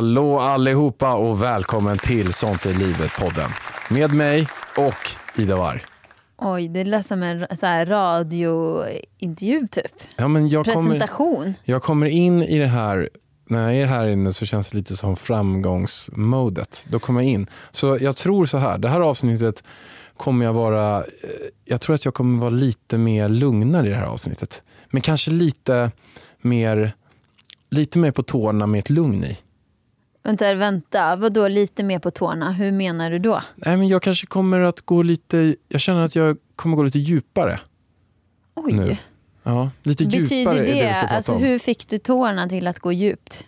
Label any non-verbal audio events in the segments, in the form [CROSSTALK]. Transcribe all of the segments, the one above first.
Hallå allihopa och välkommen till Sånt är livet-podden. Med mig och Ida Warr. Oj, det lät som en så här radiointervju typ. Ja, men jag, kommer, Presentation. jag kommer in i det här, när jag är här inne så känns det lite som framgångsmodet. Då kommer jag in. Så jag tror så här, det här avsnittet kommer jag vara, eh, jag tror att jag kommer vara lite mer lugnare i det här avsnittet. Men kanske lite mer, lite mer på tårna med ett lugn i. Vänta, vänta. Vad då lite mer på tårna? Hur menar du då? Nej, men jag kanske kommer att gå lite, jag känner att jag kommer gå lite djupare Oj. nu. Ja, lite Betyder djupare det, är det vi ska prata alltså om. hur fick du tårna till att gå djupt?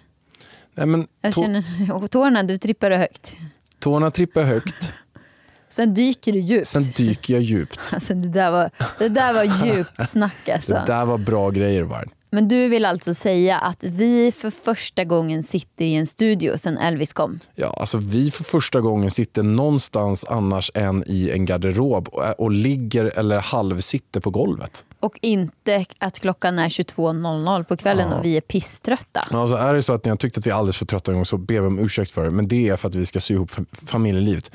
Nej, men Jag känner, [LAUGHS] tårna, du trippade högt. Tårna trippar högt, [LAUGHS] Sen dyker du djupt. sen dyker jag djupt. [LAUGHS] Alltså det där var, det där var djupt snack alltså. Det där var bra grejer Varn. Men du vill alltså säga att vi för första gången sitter i en studio sen Elvis kom? Ja, alltså vi för första gången sitter någonstans annars än i en garderob och, och ligger eller halvsitter på golvet. Och inte att klockan är 22.00 på kvällen och vi är pisströtta. Alltså är det så att ni har tyckt att vi är alldeles för trötta en gång så ber vi om ursäkt för det. Men det är för att vi ska sy ihop fa- familjelivet.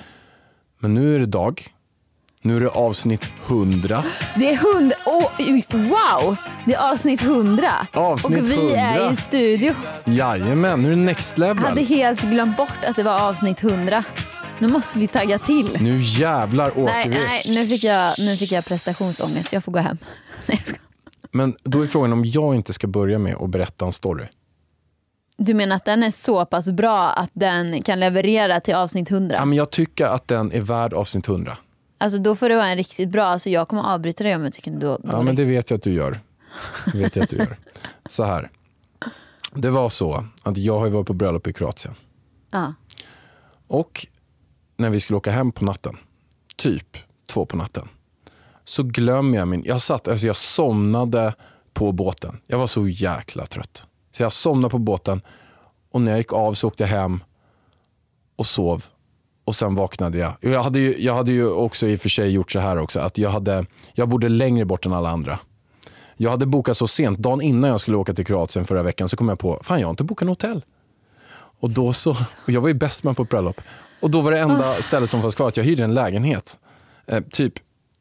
Men nu är det dag. Nu är det avsnitt 100. Det är hund... Oh, wow! Det är avsnitt 100. Avsnitt och vi 100. är i studio. Jajamän, nu är det next level. Jag hade helt glömt bort att det var avsnitt 100. Nu måste vi tagga till. Nu jävlar åker Nej, vi. nej nu, fick jag, nu fick jag prestationsångest. Jag får gå hem. [LAUGHS] Nej, jag ska. Men då är frågan om jag inte ska börja med att berätta en story. Du menar att den är så pass bra att den kan leverera till avsnitt 100? Ja, men jag tycker att den är värd avsnitt 100. Alltså då får det vara en riktigt bra. Alltså jag kommer avbryta dig om jag tycker du Ja, men det vet jag att du gör. Det vet jag att du gör. Så här. Det var så att jag har varit på bröllop i Kroatien. Ja. Och när vi skulle åka hem på natten, typ två på natten, så glömmer jag min... Jag, satt, alltså jag somnade på båten. Jag var så jäkla trött. Så jag somnade på båten och när jag gick av så åkte jag hem och sov. Och sen vaknade jag. Jag hade ju, jag hade ju också i och för sig gjort så här också, att jag, hade, jag bodde längre bort än alla andra. Jag hade bokat så sent, dagen innan jag skulle åka till Kroatien förra veckan så kom jag på, fan jag har inte bokat något hotell. Och då så, och jag var ju bäst man på ett bröllop. Och då var det enda stället som fanns kvar att jag hyrde en lägenhet. Eh, typ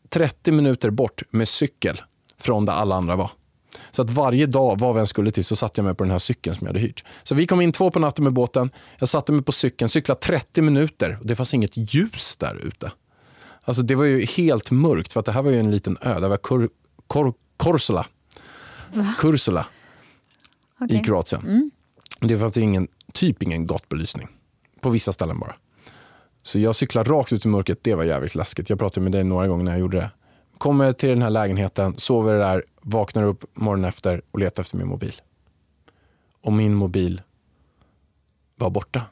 30 minuter bort med cykel från där alla andra var. Så att varje dag, var vi än skulle till, så satte jag mig på den här cykeln som jag hade hyrt. Så vi kom in två på natten med båten. Jag satte mig på cykeln, cyklade 30 minuter och det fanns inget ljus där ute. Alltså det var ju helt mörkt för att det här var ju en liten ö. Det var Kor, Kor, Korsula. Kursula Okej. i Kroatien. Det fanns ingen, typ ingen gatubelysning. På vissa ställen bara. Så jag cyklade rakt ut i mörkret. Det var jävligt läskigt. Jag pratade med dig några gånger när jag gjorde det. Kommer till den här lägenheten, sover där, vaknar upp morgonen efter och letar efter min mobil. Och min mobil var borta.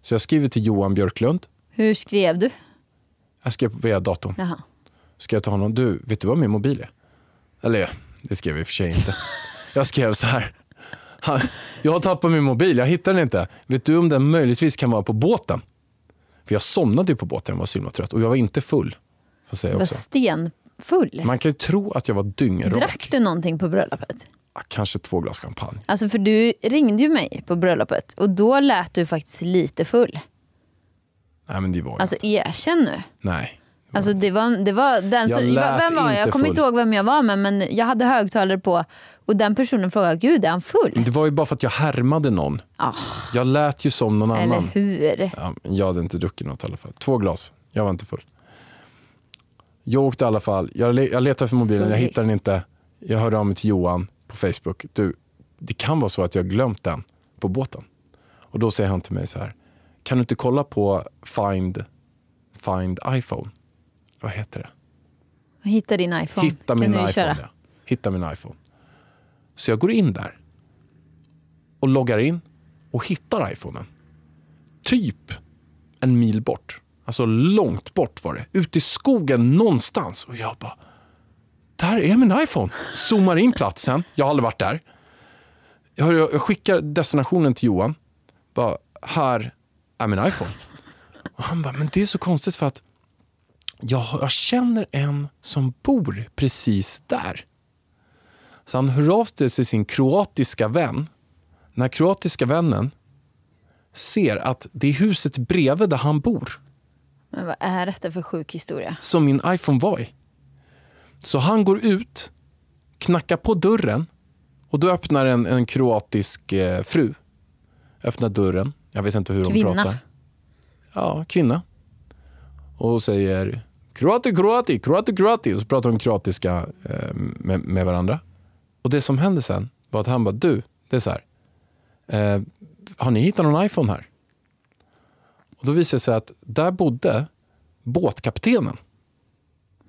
Så jag skriver till Johan Björklund. Hur skrev du? Jag skrev via datorn. Jaha. Skrev till honom, du, vet du vad min mobil är? Eller det skrev jag i och för sig inte. [LAUGHS] Jag skrev så här. "Han- Jag har tappat min mobil, jag hittar den inte. Vet du om den möjligtvis kan vara på båten? För jag somnade ju på båten, jag var så himla trött. Och jag var inte full. Får säga Du var också. Stenfull. Man kan ju tro att jag var dyngrak. Drack du någonting på bröllopet? Kanske två glas champagne. Alltså för du ringde ju mig på bröllopet och då lät du faktiskt lite full. Nej men det var jag Alltså inte. erkänn nu. Nej. Alltså det var, det var den som, vem var jag? Jag kommer full. inte ihåg vem jag var med men jag hade högtalare på och den personen frågade, gud är han full? Det var ju bara för att jag härmade någon. Ah, Jag lät ju som någon eller annan. hur? Ja, jag hade inte druckit något i alla fall. Två glas. Jag var inte full. Jag åkte i alla fall. Jag, jag letade för mobilen, jag hittade den inte. Jag hörde av mig till Johan på Facebook. Du, det kan vara så att jag har glömt den på båten. Och då säger han till mig så här. Kan du inte kolla på Find, Find iPhone? Vad heter det? Hitta din iPhone. Hitta min iPhone. köra. Ja. Hitta min iPhone. Så jag går in där och loggar in och hittar iPhonen. Typ en mil bort. Alltså långt bort var det. Ute i skogen någonstans. Och jag bara, där är min iPhone. Zoomar in platsen. Jag har aldrig varit där. Jag, jag skickar destinationen till Johan. Bara, här är min iPhone. Och han bara, men det är så konstigt för att jag, jag känner en som bor precis där. Så han hör av sig till sin kroatiska vän. Den här kroatiska vännen ser att det är huset bredvid där han bor men vad är detta för sjuk historia? som min iPhone var i. Så han går ut, knackar på dörren och då öppnar en, en kroatisk eh, fru. Öppnar dörren. Jag vet inte hur Kvinna. hon pratar. Ja, kvinna. Och säger kroati, kroati, kroati, kroati. Och så pratar de kroatiska eh, med, med varandra. Och det som hände sen var att han bara, du, det är så här. Eh, har ni hittat någon iPhone här? Då visade det sig att där bodde båtkaptenen.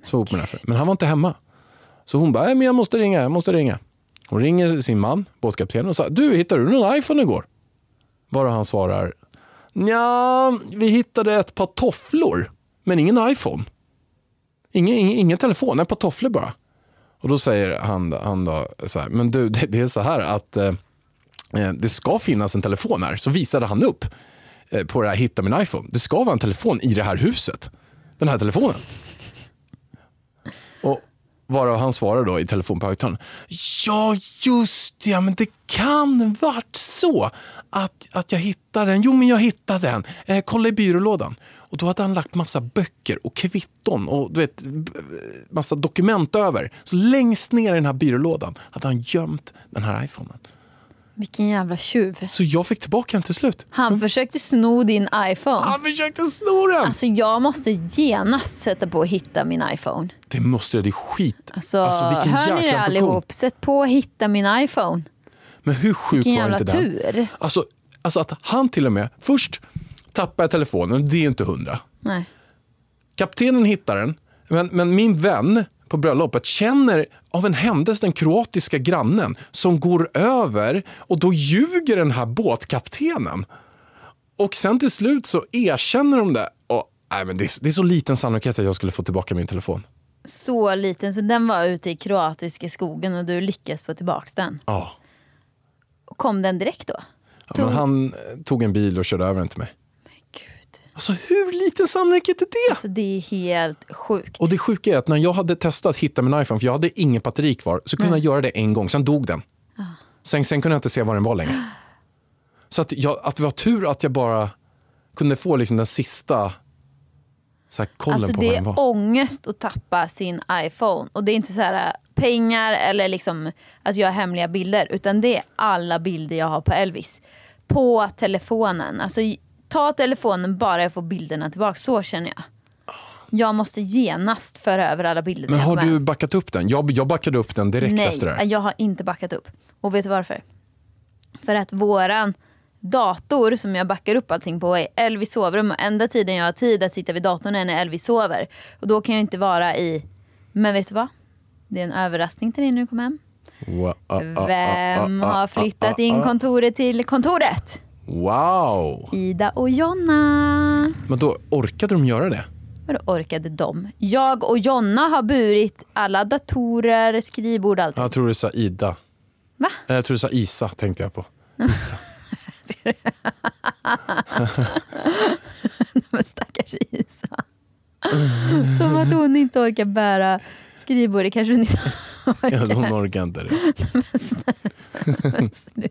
Som var med den här. Men han var inte hemma. Så hon bara, men jag måste ringa, jag måste ringa. Hon ringer sin man, båtkaptenen, och sa, du hittade du någon iPhone igår? Bara han svarar, ja, vi hittade ett par tofflor, men ingen iPhone. Ingen, ingen, ingen telefon, ett par tofflor bara. Och då säger han, han då så här, men du, det, det är så här att eh, eh det ska finnas en telefon här. Så visade han upp Eh, på det här Hitta min iPhone. Det ska vara en telefon i det här huset. Den här telefonen. Och varav han svarar då i telefon på högtalaren. Ja, just det, ja, men det kan varit så att, att jag hittade den. Jo, men jag hittade den. Eh, kolla i byrålådan. Och då hade han lagt massa böcker och kvitton och du vet, massa dokument över. Så längst ner i den här byrålådan hade han gömt den här iPhonen. Vilken jävla tjuv. Så jag fick tillbaka den till slut. Han försökte sno din iPhone. Han försökte sno den! Alltså jag måste genast sätta på och hitta min iPhone. Det måste jag, det är skit. Alltså, vilken hör ni det jäkla allihop? Sätt på och hitta min iPhone. Men hur sjuk Vilken var jävla inte den? tur. Alltså, alltså att han till och med, först tappar jag telefonen, det är inte hundra. Nej. Kaptenen hittar den, men, men min vän på bröllopet känner av en händelse den kroatiska grannen som går över och då ljuger den här båtkaptenen. Och sen till slut så erkänner de det. Och, nej, men det, är, det är så liten sannolikhet att jag skulle få tillbaka min telefon. Så liten så den var ute i kroatiska skogen och du lyckades få tillbaka den. Ja. Och kom den direkt då? Ja, men han eh, tog en bil och körde över den till mig. Alltså hur liten sannolikhet är det? Alltså det är helt sjukt. Och det sjuka är att när jag hade testat att hitta min iPhone, för jag hade ingen batteri kvar, så kunde jag göra det en gång, sen dog den. Sen, sen kunde jag inte se var den var längre. Så att, jag, att det var tur att jag bara kunde få liksom den sista så här, kollen Alltså på det var den är var. ångest att tappa sin iPhone. Och det är inte så här äh, pengar eller liksom att jag har hemliga bilder. Utan det är alla bilder jag har på Elvis. På telefonen. Alltså ta telefonen bara jag får bilderna tillbaka. Så känner jag. Jag måste genast föra över alla bilder Men har du backat upp den? Jag, jag backade upp den direkt Nej, efter det här. jag har inte backat upp. Och vet du varför? För att våran dator som jag backar upp allting på är Elvis sovrum. Och enda tiden jag har tid att sitta vid datorn är när Elvis sover. Och då kan jag inte vara i... Men vet du vad? Det är en överraskning till dig när du kommer hem. Vem har flyttat in kontoret till kontoret? Wow! Ida och Jonna. Men då orkade de göra det? Vadå orkade de? Jag och Jonna har burit alla datorer, skrivbord, allting. Jag tror du sa Ida. Va? Eh, Jag tror du sa Isa, tänkte jag på. Isa. [LAUGHS] Men stackars Isa. Som att hon inte orkar bära skrivbord. Det kanske hon inte Ja, orkar. hon orkar inte det. [LAUGHS] Sluta.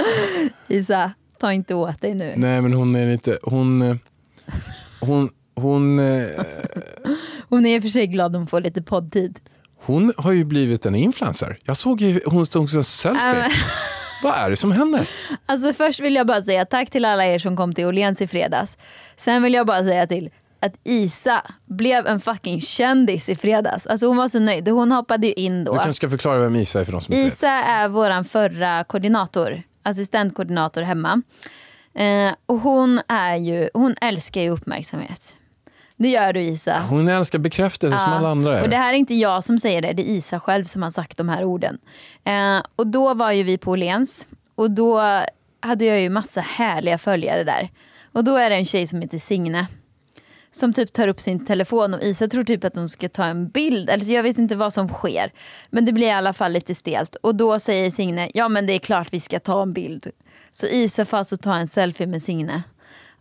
[LAUGHS] Isa, ta inte åt dig nu. Nej, men hon är inte... Hon... eh, Hon... Hon, eh, Hon är i och för sig glad om får lite poddtid. hon har ju blivit en influencer. Jag såg ju, hon stod som selfie. [LAUGHS] Vad är det som händer? Alltså först vill jag bara säga tack till alla er som kom till Åhléns i fredags. Sen vill jag bara säga till att Isa blev en fucking kändis i fredags. Alltså hon var så nöjd. Hon hoppade ju in då. Du kanske ska förklara vem Isa är för de som inte vet. Isa är våran förra koordinator, assistentkoordinator hemma. Eh, och hon, är ju, hon älskar ju uppmärksamhet. Det gör du Isa. Hon älskar bekräftelse som Ja, alla andra Och det är. här är inte jag som säger det, det är Isa själv som har sagt de här orden. Eh, och då var ju vi på Åhléns och då hade jag ju massa härliga följare där. Och då är det en tjej som heter Signe. Som typ tar upp sin telefon och Isa tror typ att hon ska ta en bild. Eller så jag vet inte vad som sker. Men det blir i alla fall lite stelt. Och då säger Signe, ja men det är klart vi ska ta en bild. Så Isa får alltså ta en selfie med Signe.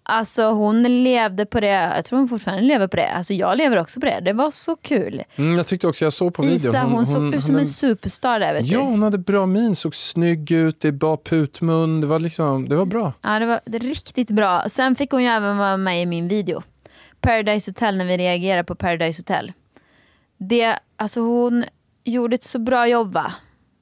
Alltså hon levde på det, jag tror hon fortfarande lever på det. Alltså jag lever också på det. Det var så kul. Mm, jag tyckte också jag såg på videon. Isa hon, såg ut som en superstar där vet Ja, du. hon hade bra min, såg snygg ut, det var putmun, det var, liksom, det var bra. Ja, det var det riktigt bra. Sen fick hon ju även vara med i min video. Paradise Hotel, när vi reagerade på Paradise Hotel. Det, alltså hon gjorde ett så bra jobb va?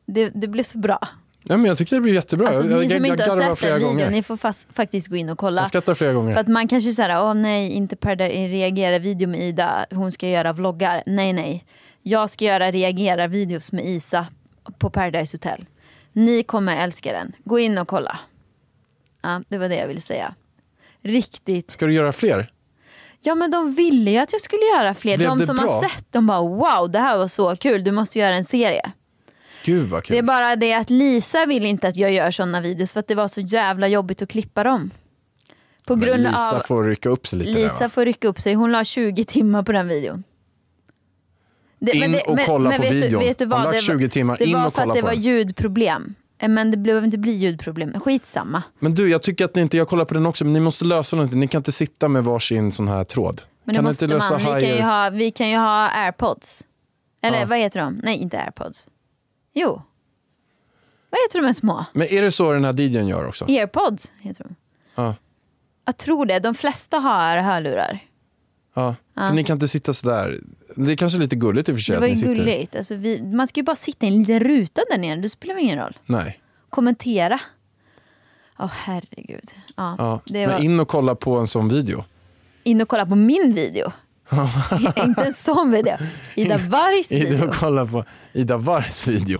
Det, det blev så bra. Ja, men jag tyckte det blev jättebra. Alltså, jag ni som inte har sett den videon, ni får fast, faktiskt gå in och kolla. Jag skrattar flera gånger. För att man kanske säger, åh nej, inte Paradise reagera video med Ida, hon ska göra vloggar. Nej, nej. Jag ska göra reagera videos med Isa på Paradise Hotel. Ni kommer älska den. Gå in och kolla. Ja, det var det jag ville säga. Riktigt. Ska du göra fler? Ja men de ville ju att jag skulle göra fler. Blev de det som bra? har sett, de bara wow det här var så kul, du måste göra en serie. Gud vad kul. Det är bara det att Lisa vill inte att jag gör sådana videos för att det var så jävla jobbigt att klippa dem. På Men grund Lisa av får rycka upp sig lite Lisa där får rycka upp sig. Hon la 20 timmar på den videon. Det, In och kolla på vet du- videon. vet du Hon vad? har lagt Det var- 20 timmar. Det In var och för kolla att det på var den. ljudproblem. Eh, Men det behöver inte bli ljudproblem. Skitsamma. Men du, jag tycker att ni inte, jag kollar på den också, men ni måste lösa någonting. Ni kan inte sitta med varsin sån här tråd. Men det kan måste inte lösa man. Vi kan, ju ha, vi kan ju ha airpods. Eller Ja. vad heter de? Nej, inte airpods. Jo. Vad heter de här små? Men är det så den här DJn gör också? Airpods heter de. Ja. Jag tror det. De flesta har hörlurar. ja. För ni kan inte sitta sådär. Det är kanske lite gulligt i och för sig Det var ju sitter. gulligt. Alltså, vi, man ska ju bara sitta i en liten ruta där nere. Det spelar ingen roll. Nej. Kommentera. Åh herregud. Ja, Ja. det var Men in och kolla på en sån video. in och kolla på min video. [LAUGHS] inte en sån video. Ida Wargs [LAUGHS] In video. och kolla på Ida Wargs video.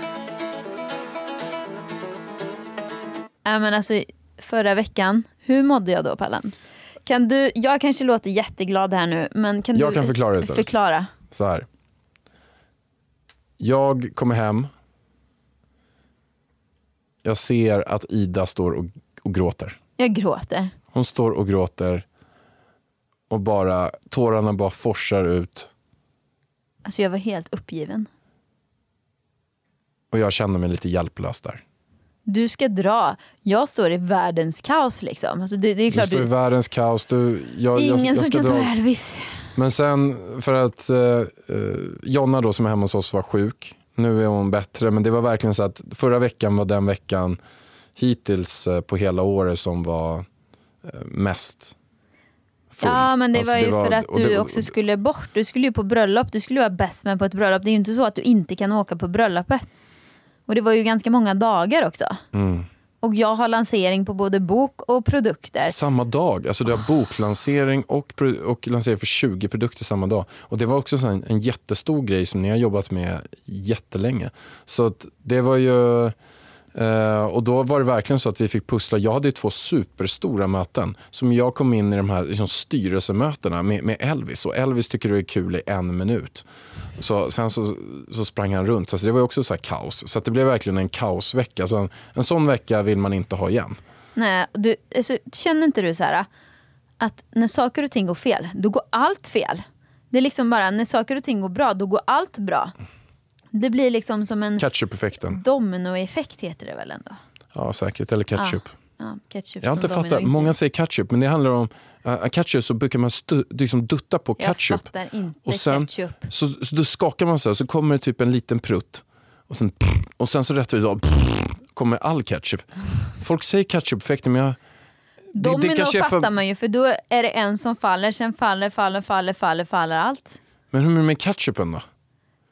Ja, men alltså, förra veckan, hur mådde jag då Pallan? Kan du, jag kanske låter jätteglad här nu, men kan Jag du kan förklara istället. förklara? Så här. Jag kommer hem. Jag ser att Ida står och, och gråter. Jag gråter. Hon står och gråter. Och bara, tårarna bara forsar ut. Alltså jag var helt uppgiven. Och jag känner mig lite hjälplös där. Du ska dra. Jag står i världens kaos liksom. Alltså, det, det är Du klart står i du, världens kaos. Du, jag, ingen jag, jag som ska kan dra. ta Elvis. Men sen för att eh, eh, Jonna då som är hemma hos oss var sjuk. Nu är hon bättre men det var verkligen så att förra veckan var den veckan hittills eh, på hela året som var eh, mest full. Ja men det Alltså, var ju för att du det- också skulle bort. Du skulle ju på bröllop. Du skulle vara bäst man på ett bröllop. Det är ju inte så att du inte kan åka på bröllopet. Och det var ju ganska många dagar också. Mm. Och jag har lansering på både bok och produkter. Samma dag, alltså du har boklansering och, och lansering för 20 produkter samma dag. Och det var också en, en jättestor grej som ni har jobbat med jättelänge. Så det var ju, Uh, och då var det verkligen så att vi fick pussla. Jag hade ju två superstora möten som jag kom in i de här liksom, styrelsemötena med, med Elvis. Och Elvis tycker det är kul i en minut. Så, sen så, så sprang han runt. Så alltså, det var ju också så här kaos. Så att det blev verkligen en kaosvecka. Så en, en sån vecka vill man inte ha igen. Nej, du, alltså, känner inte du så här att när saker och ting går fel, då går allt fel. Det är liksom bara när saker och ting går bra, då går allt bra. Det blir liksom som en Ketchup-effekten. dominoeffekt heter det väl ändå? Ja, säkert. Eller ketchup. Ja, ketchup Jag har inte fattat. Många säger ketchup, men det handlar om... Uh, ketchup så brukar man stu, liksom dutta på Jag ketchup. fattar inte och sen, ketchup. Så, så då skakar man så här, så kommer det typ en liten prutt. Och sen, och sen så rätt då, kommer all ketchup. Folk säger ketchup-effekten, men jag, Domino kanske är för- fattar man ju för då är det en som faller, sen faller, faller, faller, faller, faller allt. Men hur är det med ketchupen då?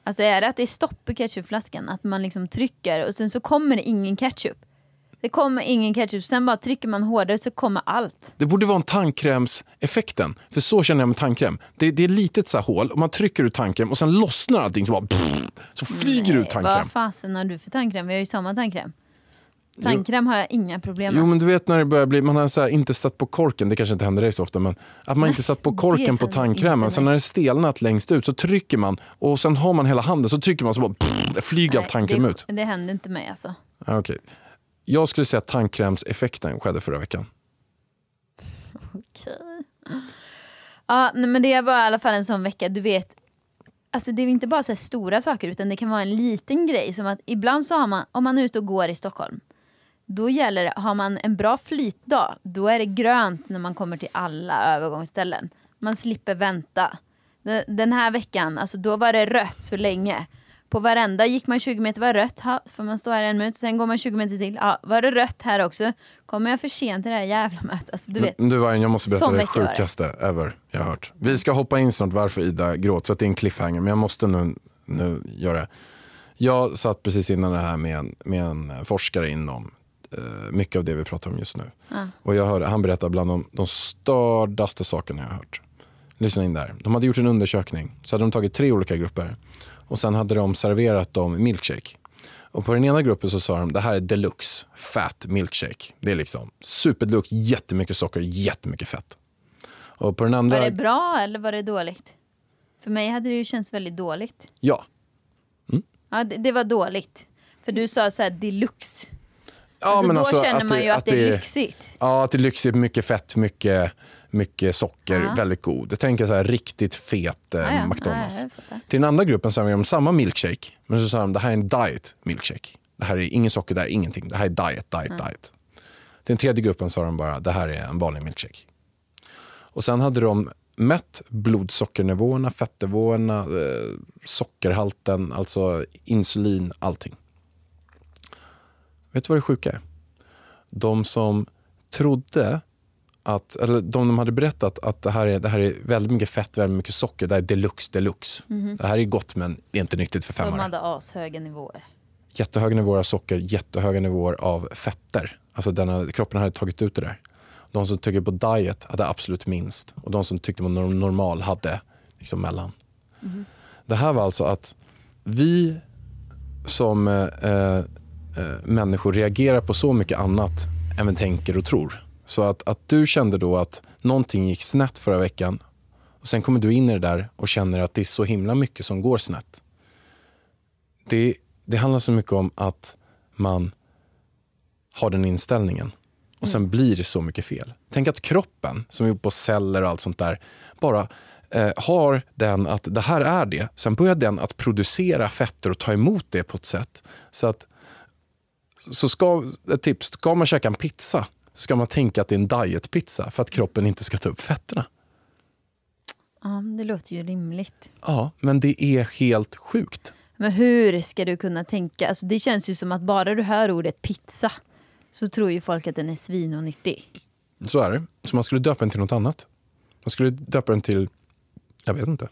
Alltså är det att det är stopp i ketchupflaskan, att man liksom trycker och sen så kommer det ingen ketchup. Det kommer ingen ketchup, sen bara trycker man hårdare så kommer allt. Det borde vara en tandkrämseffekten. För så känner jag med tandkräm. Det, det är ett litet så hål och man trycker ut tandkräm och sen lossnar allting så bara pff, så flyger det ut tandkräm. Vad fasen har du för tandkräm? Vi har ju samma tandkräm. Tandkräm har jag inga problem med. Jo men du vet när det börjar bli, man har så här, inte satt på korken, det kanske inte händer dig så ofta, men att man inte satt på korken på tandkrämen. Sen när det stelnat längst ut så trycker man och sen har man hela handen så trycker man så bara pff, flyger all tandkräm det, ut. det händer inte mig alltså. Ja, okej. Jag skulle säga att tandkrämseffekten skedde förra veckan. Okej. Ja, nej, men det var i alla fall en sån vecka, du vet. Alltså det är inte bara så här stora saker utan det kan vara en liten grej. Som att ibland så har man, om man är ute och går i Stockholm. Då gäller det, har man en bra flytdag, då är det grönt när man kommer till alla övergångsställen. Man slipper vänta. Den- här veckan, alltså då var det rött så länge. På varenda gick man 20 meter, var rött, ha, får man stå här en minut, sen går man 20 meter till, ja, var det rött här också. Kommer jag för sent till det här jävla mötet? Alltså, du vet. Du Vargen, jag måste berätta det sjukaste ever jag har hört. Vi ska hoppa in snart varför Ida gråter, så att det är en cliffhanger, men jag måste nu, nu göra det. Jag satt precis innan det här med en, med en forskare inom mycket av det vi pratar om just nu. Och jag hörde, han berättade bland de, de stördaste sakerna jag har hört. Lyssna in där. De hade gjort en undersökning, så hade de tagit tre olika grupper och sen hade de serverat dem milkshake. Och på den ena gruppen så sa de det här är deluxe fat milkshake. Det är liksom superdeluxe, jättemycket socker, jättemycket fett. Och på den andra, Var det bra eller var det dåligt? För mig hade det ju känts väldigt dåligt. ja. Ja, det, det var dåligt. För du sa så här deluxe. Ja, alltså, men då alltså känner man ju att, det är är- lyxigt. Ja, att det är lyxigt, mycket fett, mycket, mycket socker, Ja. väldigt god. Jag tänker så här riktigt fet eh, Ja. McDonalds. Till den andra gruppen serverade de samma milkshake, men så sa de det här är en diet milkshake. Det här är ingen socker, det här är ingenting. Det här är diet, diet, diet. Till den tredje gruppen sa de bara det här är en vanlig milkshake. Och sen hade de mätt blodsockernivåerna, fettnivåerna, eh, sockerhalten, alltså insulin, allting. Vet du vad det sjuka är? De som trodde att, eller de, de hade berättat att det här, är, det här är väldigt mycket fett, väldigt mycket socker, det här är deluxe, deluxe. Det här är gott men är inte nyttigt för De femmare. hade ashöga nivåer. Jättehöga nivåer av socker, jättehöga nivåer av fetter. Alltså den, kroppen hade tagit ut det där. De som tycker på diet hade absolut minst och de som tyckte på norm- normal hade liksom mellan. Det här var alltså att vi som eh, eh, människor reagerar på så mycket annat än vi tänker och tror. Så att, att du kände då att någonting gick snett förra veckan och sen kommer du in i det där och känner att det är så himla mycket som går snett. Det, det handlar så mycket om att man har den inställningen och sen blir det så mycket fel. Tänk att kroppen, som är gjord på celler och allt sånt där, bara eh, har den att det här är det. Sen börjar den att producera fetter och ta emot det på ett sätt så att så ska, ett tips, ska man käka en pizza ska man tänka att det är en dietpizza för att kroppen inte ska ta upp fetterna. Ja, det låter ju rimligt. Ja, men det är helt sjukt. Men hur ska du kunna tänka? Alltså, det känns ju som att bara du hör ordet pizza så tror ju folk att den är svinonyttig. Så är det. Så man skulle döpa den till något annat. Man skulle döpa den till, jag vet inte.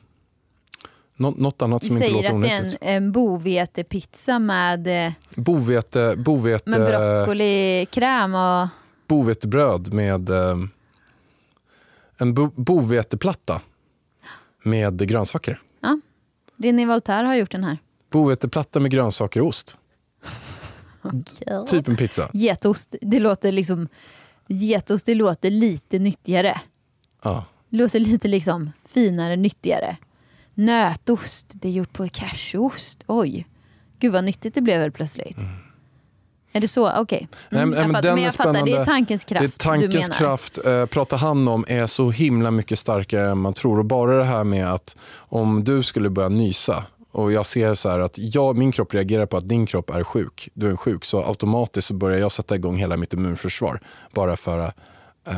Nå, något annat Vi som inte säger låter att det är en, onyttigt. en bovetepizza med, eh, Bovete, bovete, med broccolikräm och... bovetebröd med eh, en bo, boveteplatta med grönsaker. Ja, René Voltaire har gjort den här. Boveteplatta med grönsaker och ost. Typ en pizza. Getost, det låter liksom... Getost, det låter lite nyttigare. Ja. Det låter lite liksom finare, nyttigare. Nötost, det är gjort på cashewost. Oj, gud vad nyttigt det blev väl plötsligt. Är det så? Okej. Nej, Mm, men- jag fattar, men jag fattar, det är tankens kraft Det är tankens kraft, eh, pratar han om, är så himla mycket starkare än man tror. Och bara det här med att om du skulle börja nysa och jag ser så här att jag, min kropp reagerar på att din kropp är sjuk, du är sjuk, så automatiskt så börjar jag sätta igång hela mitt immunförsvar bara för eh,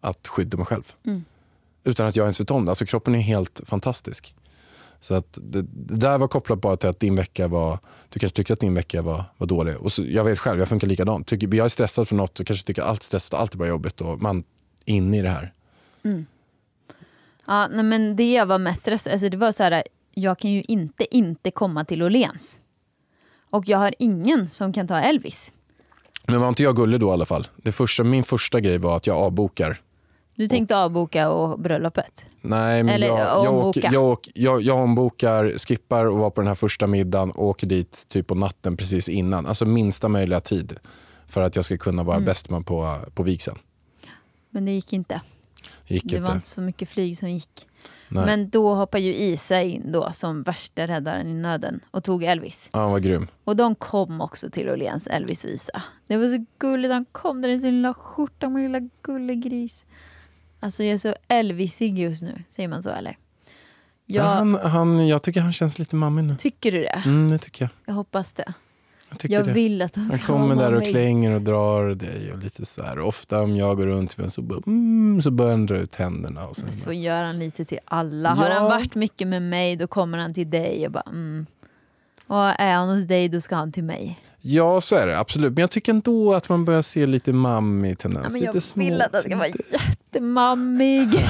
att skydda mig själv. Mm. Utan att jag ens vet om det. Alltså kroppen är helt fantastisk. Så att det, det där var kopplat bara till att din vecka var, du kanske tyckte att din vecka var, var dålig. Och så, jag vet själv, jag funkar likadant. Tycker, jag är stressad för något och kanske tycker allt stressat, allt är bara jobbigt. Och man inne i det här. Ja, nej, men det jag var mest stressad alltså det var så här, jag kan ju inte inte komma till Åhléns. Och jag har ingen som kan ta Elvis. Men var inte jag gullig då i alla fall? Det första, min första grej var att jag avbokar. Du tänkte avboka och bröllopet. Nej, men Eller jag, jag, åker, jag, åker, jag, jag ombokar, skippar och var på den här första middagen och åker dit typ på natten precis innan. Alltså minsta möjliga tid för att jag ska kunna vara Mm. bäst man på, på vigseln. Men det gick inte. Gick Det inte. var inte så mycket flyg som gick. Nej. Men då hoppade ju Isa in då som värsta räddaren i nöden och tog Elvis. Ja, han var grym. Och de kom också till Åhléns Elvis-visa. Det var så gulligt, han kom där i sin lilla skjorta med lilla gullegris. Alltså jag är så Elvisig just nu, säger man så eller? Ja. Jag, Han, han, jag tycker han känns lite mammig nu. Tycker du det? Mm, det tycker jag. Jag hoppas det. Jag, Jag det. vill att han han ska kommer vara där och mig. klänger och drar dig och lite så här. Ofta om jag går runt med så, bara, mm, så börjar han dra ut händerna. Och sen så gör han lite till alla. Har Ja. han varit mycket med mig då kommer han till dig och bara mm. Och är han hos dig då ska han till mig. Ja, så är det absolut. Men jag tycker ändå att man börjar se lite mammig tendens. Ja, men lite jag små vill att han ska vara jättemammig. [LAUGHS]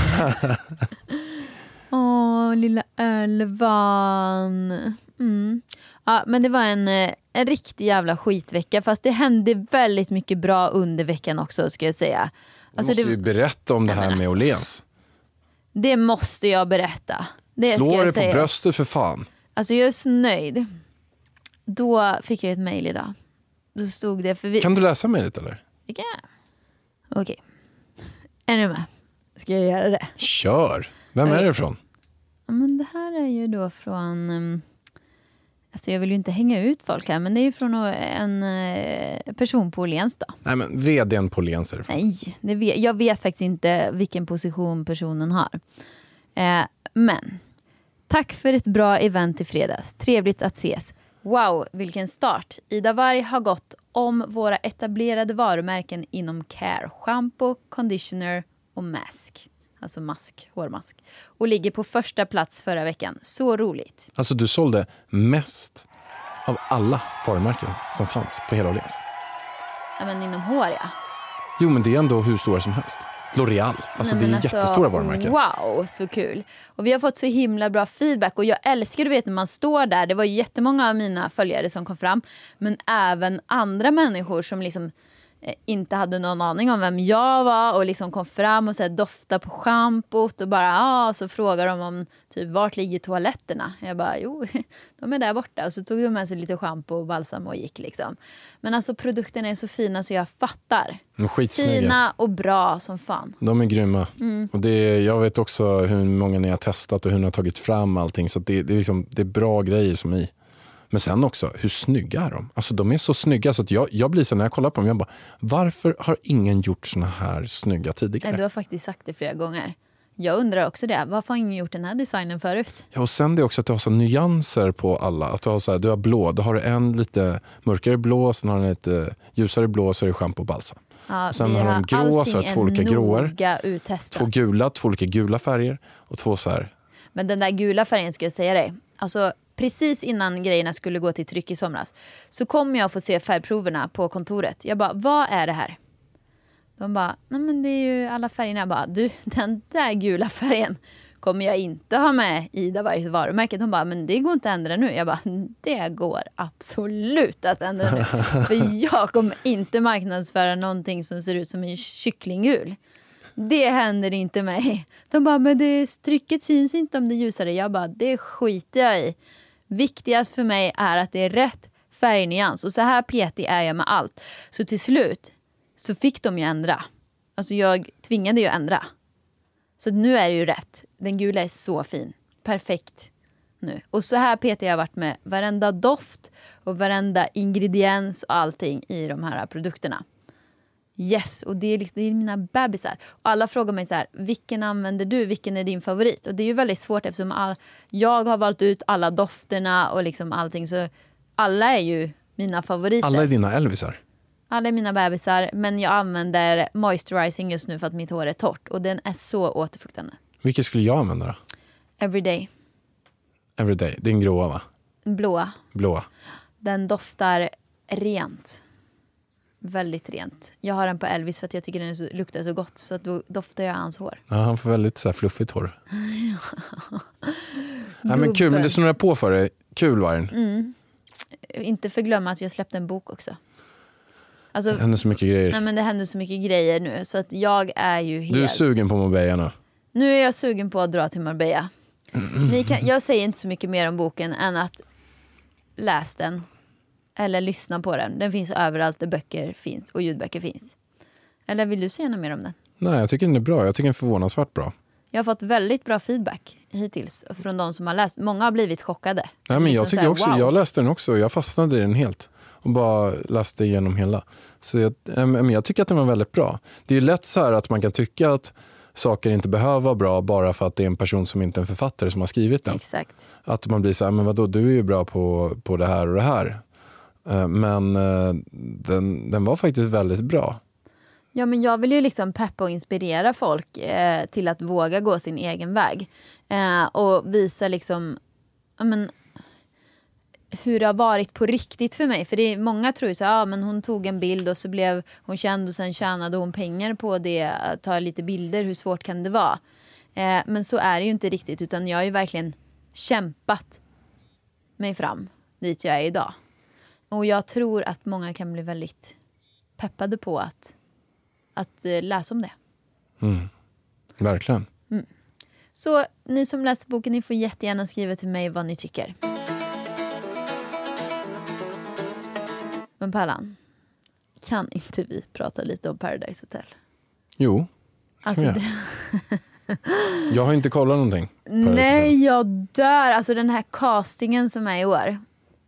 Åh, lilla Elvan. Mm. Ja, men det var en, eh, en riktig jävla skitvecka. Fast det hände väldigt mycket bra under veckan också ska jag säga. Du Alltså, måste ju det, berätta om det här med alltså. Åhléns. det måste jag berätta. Det Slå dig på bröstet för fan. Alltså jag är så nöjd. Då fick jag ett mejl idag. Då stod det... För vi, Kan du läsa mejlet eller? Det kan jag. Okej. Är ni med? Ska jag göra det? Kör! Vem är Okej. det ifrån? Ja, men det här är ju då från... Um, alltså jag vill ju inte hänga ut folk här, men det är ju från en eh, person på Åhléns. Nej men vdn på Åhléns är det ifrån. Nej, det vet, jag vet faktiskt inte vilken position personen har. Eh, men, tack för ett bra event i fredags. Trevligt att ses. Wow, vilken start. Ida Warg har gått om våra etablerade varumärken inom care. Shampoo, conditioner och mask. Alltså mask, hårmask. Och ligger på första plats förra veckan. Så roligt. Alltså du sålde mest av alla varumärken som fanns på hela Åhléns. Ja, men inom hår ja. Jo men det är ändå hur stora som helst. L'Oreal, alltså Nej, det är alltså, jättestora varumärken. Wow, så kul. Och vi har fått så himla bra feedback och jag älskar du vet när man står där. Det var jättemånga av mina följare som kom fram. Men även andra människor som liksom inte hade någon aning om vem jag var och liksom kom fram och så här, doftade på schampot och bara ah, så frågar de om typ vart ligger toaletterna? Jag bara jo, [LAUGHS] de är där borta och så tog de med sig lite schampo och balsam och gick liksom. Men alltså produkterna är så fina så jag fattar. Skitsnygga. Fina och bra som fan. De är grymma. Mm. Och det är, jag vet också hur många ni har testat och hur ni har tagit fram allting. Så det, det, är liksom, det är bra grejer som är i. Men sen också, hur snygga är de? Alltså de är så snygga så att jag, jag blir så när jag kollar på dem, jag bara, varför har ingen gjort såna här snygga tidigare? Nej, du har faktiskt sagt det flera gånger. Jag undrar också det. Varför har ingen gjort den här designen förut? Ja, och sen det också att du har så nyanser på alla. Att du har, så här, du har blå, då har du en lite mörkare blå, sen har du en lite ljusare blå, så är det schampo och balsam. Ja, Och sen har de grå, så två olika gråor. Två gula, två olika gula färger och två så här. Men den där gula färgen ska jag säga dig. Alltså, precis innan grejerna skulle gå till tryck i somras så kommer jag få se färgproverna på kontoret. Jag bara, vad är det här? De bara, nej men det är ju alla färgerna. Jag bara, du den där gula färgen kommer jag inte ha med i varje varumärke. De bara, men det går inte att ändra nu. Jag bara, det går absolut att ändra nu. För jag kommer inte marknadsföra någonting som ser ut som en kycklinggul. Det händer inte mig. De bara, men det, trycket syns inte om det är ljusare. Jag bara, det skiter jag i. Viktigast för mig är att det är rätt färgnyans. Och så här petig är jag med allt. Så till slut så fick de ju ändra. Alltså jag tvingade ju ändra. Så nu är det ju rätt. Den gula är så fin. Perfekt nu. Och så här petig har jag varit med varenda doft och varenda ingrediens och allting i de här produkterna. Yes, och det är, liksom, det är mina bebisar. Och alla frågar mig så här, vilken använder du? Vilken är din favorit? Och det är ju väldigt svårt eftersom all, jag har valt ut alla dofterna och liksom allting. Så alla är ju mina favoriter. Alla är dina Elvisar. Alla är mina bebisar, men jag använder moisturizing just nu för att mitt hår är torrt. Och den är så återfuktande. Vilket skulle jag använda då? Everyday. Everyday. Det är en gråa va? Blåa. Blåa. Den doftar rent. Väldigt rent. Jag har den på Elvis för att jag tycker den så, luktar så gott. Så att då doftar jag hans hår. Ja, han får väldigt så här fluffigt hår. [LAUGHS] ja, men kul, men det snurrar på för dig. Kul Vargen. Mm. Inte förglömma att jag släppte en bok också. Alltså, Det händer så mycket grejer. nej, men det händer så mycket grejer nu. Så att jag är ju helt... Du är sugen på Marbella nu. Nu är jag sugen på att dra till Marbella. Ni kan, [CLEARS THROAT] jag säger inte så mycket mer om boken än att läs den. Eller lyssna på den. Den finns överallt där böcker finns och ljudböcker finns. Eller vill du säga något mer om den? Nej, jag tycker den är bra. Jag tycker den är förvånansvärt bra. Jag har fått väldigt bra feedback hittills från de som har läst. Många har blivit chockade. Nej, men jag Liksom tycker här, också, wow. jag läste den också. Jag fastnade i den helt. Och bara läste igenom hela. Så jag, eh, men jag tycker att den var väldigt bra. Det är lätt så här att man kan tycka att saker inte behöver vara bra bara för att det är en person som inte är en författare som har skrivit den. Exakt. Att man blir så här, men vadå, du är ju bra på, på det här och det här. Eh, men eh, den, den var faktiskt väldigt bra. Ja, men jag vill ju liksom peppa och inspirera folk eh, till att våga gå sin egen väg. Eh, och visa liksom, ja, men, hur det har varit på riktigt för mig. För det är, många tror ju så ja, ah, men hon tog en bild och så blev hon känd och sen tjänade hon pengar på det, att ta lite bilder, hur svårt kan det vara? Eh, men så är det ju inte riktigt utan jag har ju verkligen kämpat mig fram dit jag är idag. Och jag tror att många kan bli väldigt peppade på att, att eh, läsa om det. Verkligen. Så ni som läser boken, ni får jättegärna skriva till mig vad ni tycker. Men Pallan, kan inte vi prata lite om Paradise Hotel? Jo, Alltså, Ja. det, jag har inte kollat någonting. nej, jag dör. Alltså den här castingen som är i år.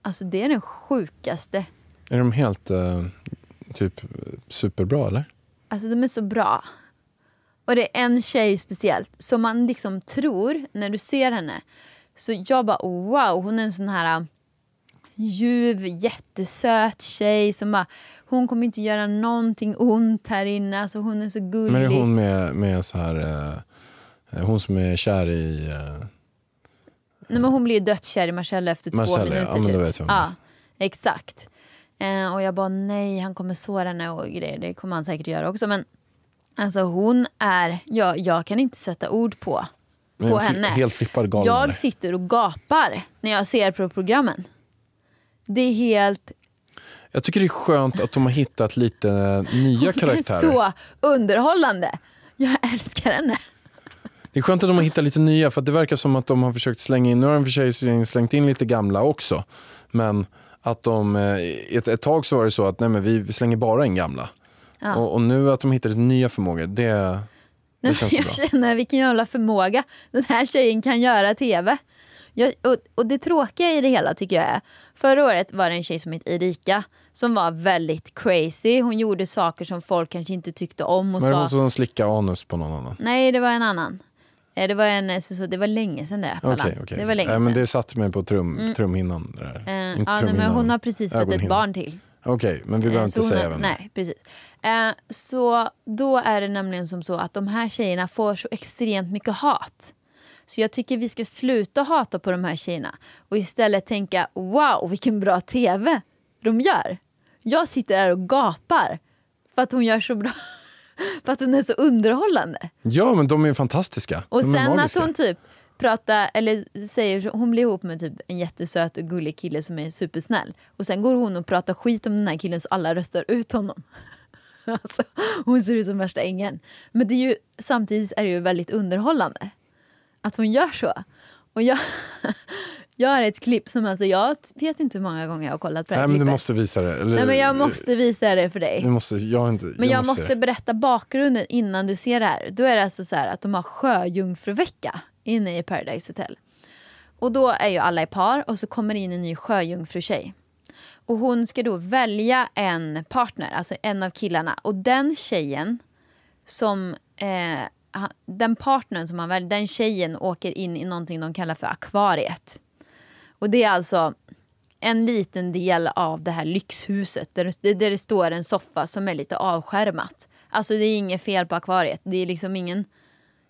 Alltså det är den sjukaste. Är de helt eh, typ superbra eller? Alltså de är så bra. Och det är en tjej speciellt som man liksom tror när du ser henne. Så jag bara wow, hon är en sån här äh, ljuv, jättesöt tjej som bara, hon kommer inte göra någonting ont här inne. Alltså hon är så gullig. Men är hon med, med så här, eh, hon som är kär i... Eh, Nej, men hon blir ju dödskär i Marcella efter två Marcella, ja. minuter. Ja, men då typ. vet jag ja, Exakt. Eh, och jag bara nej, han kommer såra henne och grejer. Det kommer han säkert göra också. Men alltså hon är, jag, jag kan inte sätta ord på, Men på henne. helt flippad galen jag sitter och gapar när jag ser på programmen. Det är helt jag tycker det är skönt att de har hittat lite nya karaktärer. så underhållande. Jag älskar henne. Det är skönt att de har hittat lite nya för det verkar som att de har försökt slänga in, nu har de för sig slängt in lite gamla också. Men att de, eh, ett, ett tag så var det så att nej men vi, slänger bara in gamla. Och, och nu att de hittar lite nya förmågor, det, det känns så [LAUGHS] bra. Jag känner vilken jävla förmåga den här tjejen kan göra tv. Jag, och, och det tråkiga i det hela tycker jag är, förra året var det en tjej som hette Erika som var väldigt crazy. Hon gjorde saker som folk kanske inte tyckte om och Men det sa, var som slicka anus på någon annan. nej det var en annan. Eh, Det var, en, så, så, det var länge sedan det. Pallan. okej. Det var länge sedan. men det satte mig på trum, trumhinnan. det där. Eh, Inte ja, nej, men trumhinnan, hon har precis fått ett barn till. Okej, men vi behöver Eh, inte så hon säga har- vem. Nej, precis. Eh, så då är det nämligen som så att de här tjejerna får så extremt mycket hat. Så jag tycker vi ska sluta hata på de här tjejerna och istället tänka wow vilken bra tv de gör. Jag sitter där och gapar för att hon gör så bra, [LAUGHS] för att hon är så underhållande. Ja, men de är fantastiska. Och de sen att hon typ pratar, eller säger, hon blir ihop med typ en jättesöt och gullig kille som är supersnäll. Och sen går hon och pratar skit om den här killen så alla röstar ut honom. [LAUGHS] Alltså, hon ser ut som värsta ängeln. Men det är ju, samtidigt är det ju väldigt underhållande att hon gör så. Och jag, [LAUGHS] jag har ett klipp som alltså, jag vet inte hur många gånger jag har kollat på det här Nej, men du måste visa det. Eller, Nej men jag måste visa det för dig. Du måste, jag inte, Men jag, måste, måste berätta bakgrunden innan du ser det här. Då är det alltså så här att de har sjöjungfruvecka inne i Paradise Hotel. Och då är ju alla i par och så kommer det in en ny sjöjungfrutjej. Och hon ska då välja en partner, alltså en av killarna. Och den tjejen som, eh, den partnern som han väljer, den tjejen åker in i någonting de kallar för akvariet. Och det är alltså en liten del av det här lyxhuset där det, där det står en soffa som är lite avskärmat. Alltså det är inget fel på akvariet. Det är liksom ingen,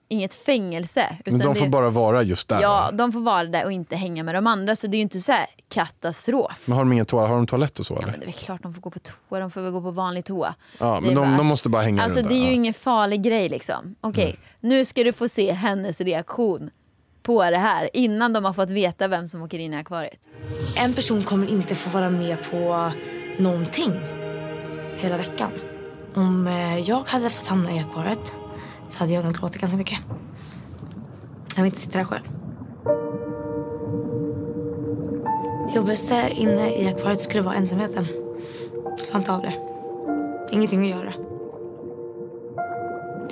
inget fängelse. Men de det, får bara vara just där? Ja, eller? de får vara där och inte hänga med de andra. Så det är ju inte så här katastrof. Men har de, ingen toa, har de toalett och så Ja, eller? men det är klart de får gå på toa, de får väl gå på vanlig toa. Ja, Det men de, bara- de måste bara hänga Alltså runt det är där. ju ja. ingen farlig grej liksom. Okej, nu ska du få se hennes reaktion på det här innan de har fått veta vem som åker in i akvariet. En person kommer inte få vara med på någonting hela veckan. Om eh, jag hade fått hamna i akvariet så hade jag nog gråtit ganska mycket. Jag vill inte sitta där själv. Det jobbigaste inne i akvariet skulle vara ensamheten. Klara inte av det. Ingenting att göra.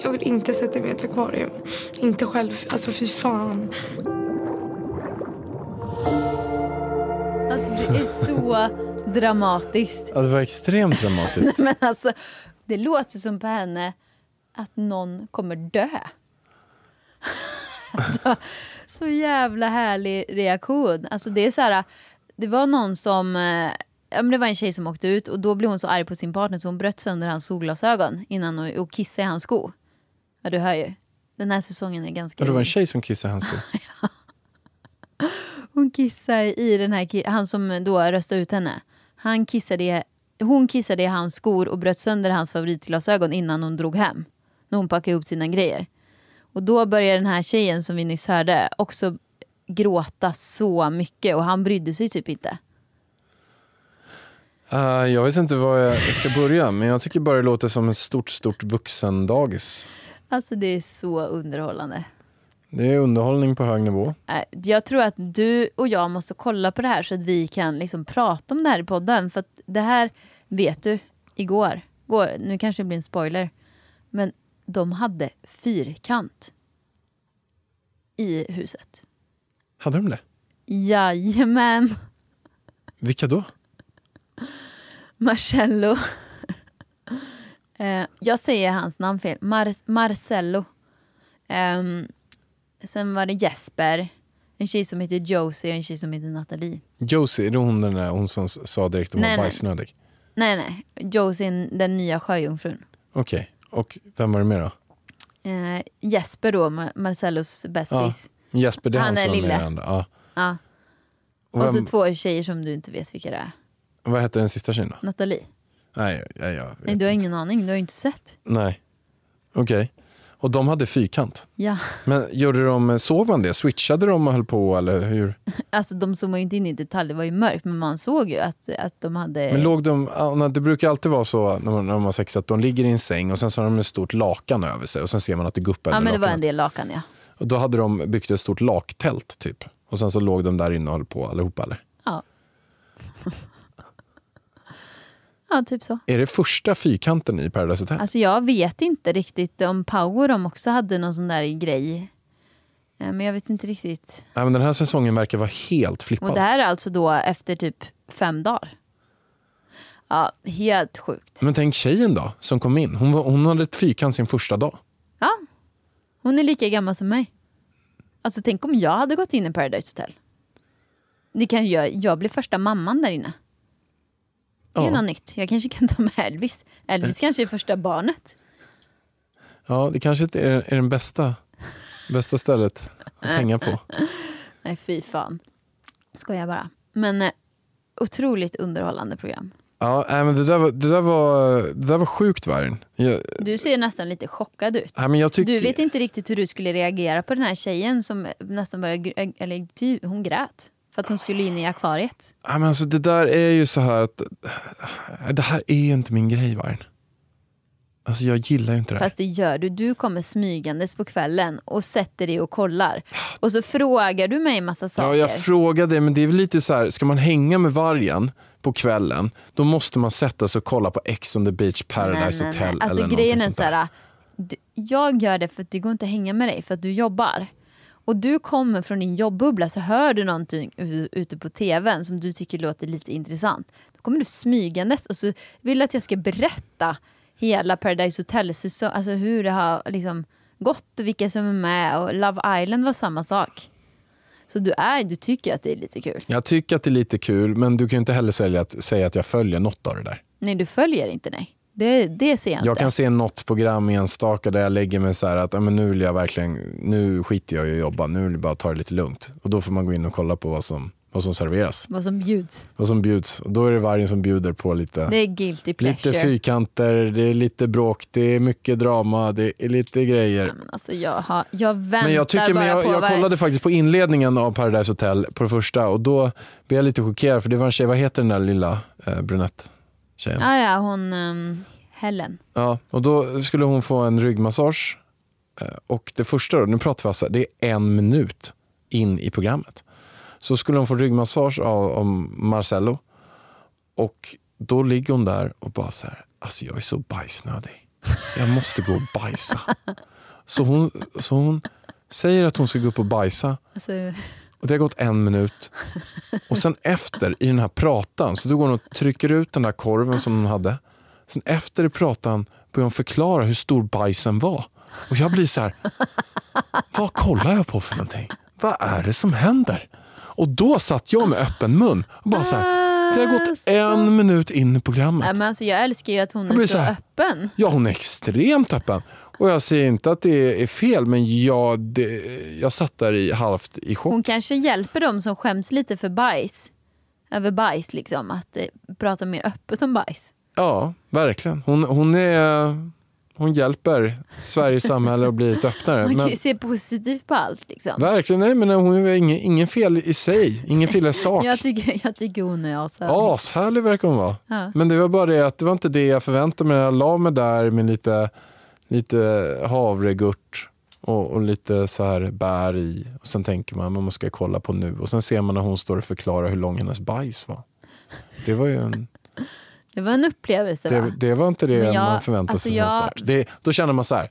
Jag vill inte sätta mig i ett akvarium. Inte själv. Alltså fy fan. Alltså det är så dramatiskt. Ja, det var extremt dramatiskt. [LAUGHS] Men alltså det låter som på henne att någon kommer dö. [LAUGHS] Alltså, så jävla härlig reaktion. Alltså det är så här, det var någon som, eh, ja, men det var en tjej som åkte ut och då blev hon så arg på sin partner så hon bröt sönder hans solglasögon innan hon, och kissade i hans sko. Ja du hör ju. Den här säsongen är ganska Och det var en tjej som kissade i hans sko. [LAUGHS] Hon kissade i den här, han som då röstade ut henne. Han kissade hon kissade i hans skor och bröt sönder hans favoritglasögon innan hon drog hem. När hon packade ihop sina grejer. Och då började den här tjejen som vi nyss hörde också gråta så mycket och han brydde sig typ inte. Eh, jag vet inte var jag ska börja, men jag tycker bara det låter som ett stort, stort vuxendagis. Alltså det är så underhållande. Det är underhållning på hög nivå. Äh, Jag tror att du och jag måste kolla på det här så att vi kan liksom prata om det här i podden. För det här vet du, igår, går, nu kanske det blir en spoiler, men de hade fyrkant i huset. Hade de det? Jajamän, Vilka då? Marcello. Eh, jag säger hans namn fel, Mar- Marcello. Ehm, sen var det Jesper, en tjej som heter Josie och en tjej som heter Nathalie. Josie, är det hon den där hon som sa direkt att hon Nej, var bajsnödig? Nej, nej. Josie, den nya sjöjungfrun. Okej, och vem var det mer då? Eh, Jesper då, Ma- Marcellos bästis. Jesper, det är han, Han är som lille. den andra. Ja. Ja. Och Och så vem, två tjejer som du inte vet vilka det är. vad hette den sista tjejen då? Nathalie. Nej, jag, jag vet Nej, du har ingen aning, du har ju inte sett. Nej. Okej. Och de hade fyrkant. Ja, Men gjorde de, såg man det? Switchade de och höll på eller hur? [LAUGHS] alltså de zoomade ju inte in i detalj, det var ju mörkt, men man såg ju att, att de hade... Men låg de, Anna, det brukar alltid vara så när man, när man har sex att de ligger i en säng och sen så har de ett stort lakan över sig och sen ser man att det guppar ja, under men det var en lakanet. del lakan ja. Och då hade de byggt ett stort laktält typ. Och sen så låg de där inne och höll på allihopa eller? Ja. typ så. Är det första fyrkanten i Paradise Hotel? Alltså jag vet inte riktigt om Power de också hade någon sån där grej. Eh, Men jag vet inte riktigt. Nej, men den här säsongen verkar vara helt flippad. Och det här är alltså då efter typ fem dagar. Ja, helt sjukt. Men tänk tjejen då, som kom in. Hon, var, hon hade ett fyrkant sin första dag. Ja, hon är lika gammal som mig. Alltså tänk om jag hade gått in i Paradise Hotel. Det kan jag, jag blir första mamman där inne. Det är Ja. något nytt. Jag kanske kan ta med Elvis. Elvis kanske är första barnet. Ja, det kanske inte är, är den bästa, bästa stället att hänga på. Nej, fy fan. Skojar bara. Men eh, otroligt underhållande program. Ja, nej, men det, där var, det, där var, det där var sjukt Vargen. Jag, Du ser nästan lite chockad ut. nej, men jag tycker, Du vet inte riktigt hur du skulle reagera på den här tjejen som nästan började, eller ty, hon grät. För att hon skulle in i akvariet. nej, men alltså, det där är ju så här att det här är ju inte min grej Vargen. Alltså jag gillar ju inte det här. Fast det gör du. Du kommer smygandes på kvällen och sätter dig och kollar. Och så frågar du mig en massa saker. Ja, jag frågade, men det är väl lite så här, ska man hänga med vargen på kvällen, då måste man sätta sig och kolla på Ex on the beach Paradise Hotel Alltså eller grejen är så här, jag gör det för att det går inte att hänga med dig för att du jobbar. Och du kommer från din jobbubbla så hör du någonting ute på tvn som du tycker låter lite intressant. Då kommer du smygandes och så vill du att jag ska berätta hela Paradise Hotel-säsong, alltså hur det har liksom gått och vilka som är med och Love Island var samma sak. Så du, är, du tycker att det är lite kul. Jag tycker att det är lite kul, men du kan inte heller säga att, säga att jag följer något av det där. Nej, du följer inte nej. Det, det ser jag inte. Jag kan se något program enstaka där jag lägger mig så här att men nu vill jag verkligen, nu skiter jag i att jobba, nu vill jag bara ta det lite lugnt. Och då får man gå in och kolla på vad som, vad som serveras, Vad som bjuds. vad som bjuds. Och då är det vargen som bjuder på lite, Det är guilty pleasure. lite fyrkanter, det är lite bråk, det är mycket drama, det är lite grejer. Men alltså jag, har, jag väntar Men jag, tycker, bara men jag, på jag kollade faktiskt på inledningen av Paradise Hotel på det första och då blev jag lite chockerad för det var en tjej, vad heter den där lilla eh, brunett-tjejen? Ah, ja, hon um, Helen. Ja, och då skulle hon få en ryggmassage. Eh, Och det första då, nu pratar vi alltså, det är en minut in i programmet. Så skulle hon få ryggmassage av, av Marcello. Och då ligger hon där och bara så här, alltså jag är så bajsnödig. Jag måste gå och bajsa. [LAUGHS] Så hon, så hon säger att hon ska gå upp och bajsa. Alltså, och det har gått en minut. Och sen efter, i den här pratan, så då går hon och trycker ut den där korven som hon hade. Sen efter i pratan börjar hon förklara hur stor bajsen var. Och jag blir så här, vad kollar jag på för någonting? Vad är det som händer? Och då satt jag med öppen mun och bara så här, det har gått en minut in i programmet. nej, men alltså, jag älskar ju att hon Jag är så här- öppen. Ja, hon är extremt öppen. Och jag säger inte att det är fel, men jag, det, jag satt där i, halvt i chock. Hon kanske hjälper dem som skäms lite för bajs. Över bajs liksom. Att eh, prata mer öppet om bajs. Ja, verkligen. Hon, hon, är, hon hjälper Sveriges samhälle att bli lite öppnare. Man kan Men, ju se positivt på allt liksom. verkligen, nej men hon är ingen, ingen fel i sig. Ingen fel i [LAUGHS] sak. Jag tycker, jag tycker hon är ashärlig. Ashärlig verkar hon vara. Ja. Men det var bara det att det var inte det jag förväntade mig. Jag la mig där med lite, lite havregurt och, och lite så här bär i. Och sen tänker man, man ska kolla på nu. Och sen ser man när hon står och förklarar hur lång hennes bajs var. Det var ju en... Det var en upplevelse va? Det, det var inte det jag- man förväntade alltså sig jag- som start. Det, då känner man så här,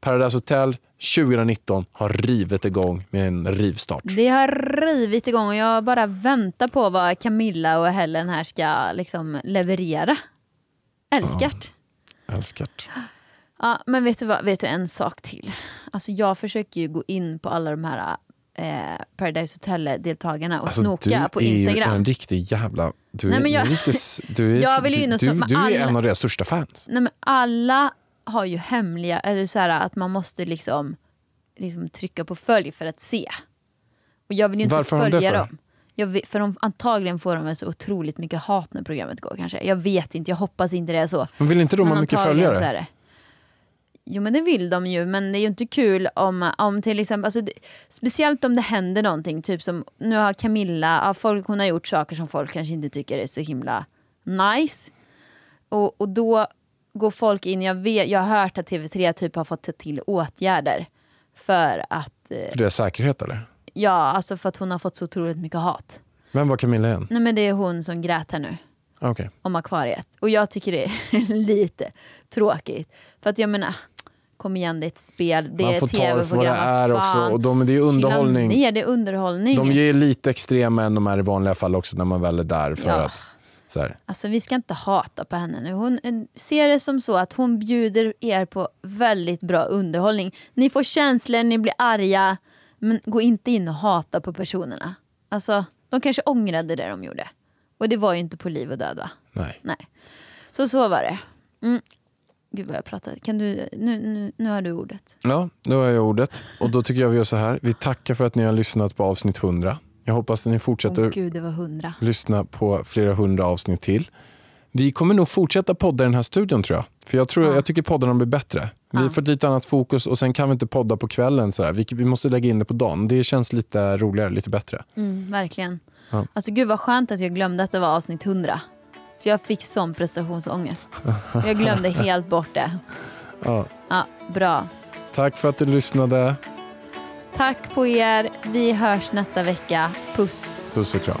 Paradise Hotel 2019 har rivit igång med en rivstart. Det har rivit igång och jag bara väntar på vad Camilla och Helen här ska liksom leverera. Älskat. Älskat. Ja, men vet du, vad, vet du en sak till? Alltså jag försöker ju gå in på alla de här eh, Paradise Hotel-deltagarna och Alltså, du snoka på är ju Instagram. en riktig jävla... Du är, jag- du är, du är, Jag [LAUGHS] vill ju du, du är alla- en av deras största fans. Nej, men alla har ju hemliga, eller så här, att man måste liksom, liksom trycka på följ för att se. Och jag vill ju inte Varför följa för? dem. Jag vet, för de, antagligen får de så otroligt mycket hat när programmet går kanske. Jag vet inte, jag hoppas inte det är så. Men vill inte de ha mycket antagligen så följare? är det. Jo men det vill de ju, men det är ju inte kul om, om till exempel, alltså, det, speciellt om det händer någonting, typ som nu har Camilla, ja, folk, hon har gjort saker som folk kanske inte tycker är så himla nice. Och, och då går folk in, jag, vet, jag har hört att TV3 typ har fått ta till åtgärder för att, eh, För deras säkerhet eller? ja alltså för att hon har fått så otroligt mycket hat. Vem var Camilla igen? Nej men det är hon som grät här nu Okej. om akvariet. Och jag tycker det är [LAUGHS] lite tråkigt. För att jag menar, kom igen det är ett spel, det Man är ett ta det tv-program. är också. Och de, det är underhållning. ner, det är underhållning. De är lite extrema än de är i vanliga fall också när man väl är där. För Ja. att, så här. Alltså vi ska inte hata på henne nu. Hon eh, ser det som så att hon bjuder er på väldigt bra underhållning. Ni får känslor, ni blir arga. Men gå inte in och hata på personerna. Alltså, de kanske ångrade det de gjorde. Och det var ju inte på liv och död va? Nej. Nej. Så så var det. Mm. Gud vad jag pratar. Kan du, nu, nu, nu har du ordet. Ja, då har jag ordet. Och då tycker jag vi gör så här. Vi tackar för att ni har lyssnat på avsnitt 100. Jag hoppas att ni fortsätter Åh gud, lyssna på flera hundra avsnitt till. Vi kommer nog fortsätta podda i den här studion tror jag. För jag, tror, jag tycker poddarna blir bättre. Vi har fått lite annat fokus och sen kan vi inte podda på kvällen. Så här. Vi, vi måste lägga in det på dagen. Det känns lite roligare, lite bättre. Mm, verkligen. Ja. Alltså gud vad skönt att jag glömde att det var avsnitt 100. För jag fick sån prestationsångest. Jag glömde helt bort det. Ja. Ja, bra. Tack för att du lyssnade. Tack på er. Vi hörs nästa vecka. Puss. Puss och kram.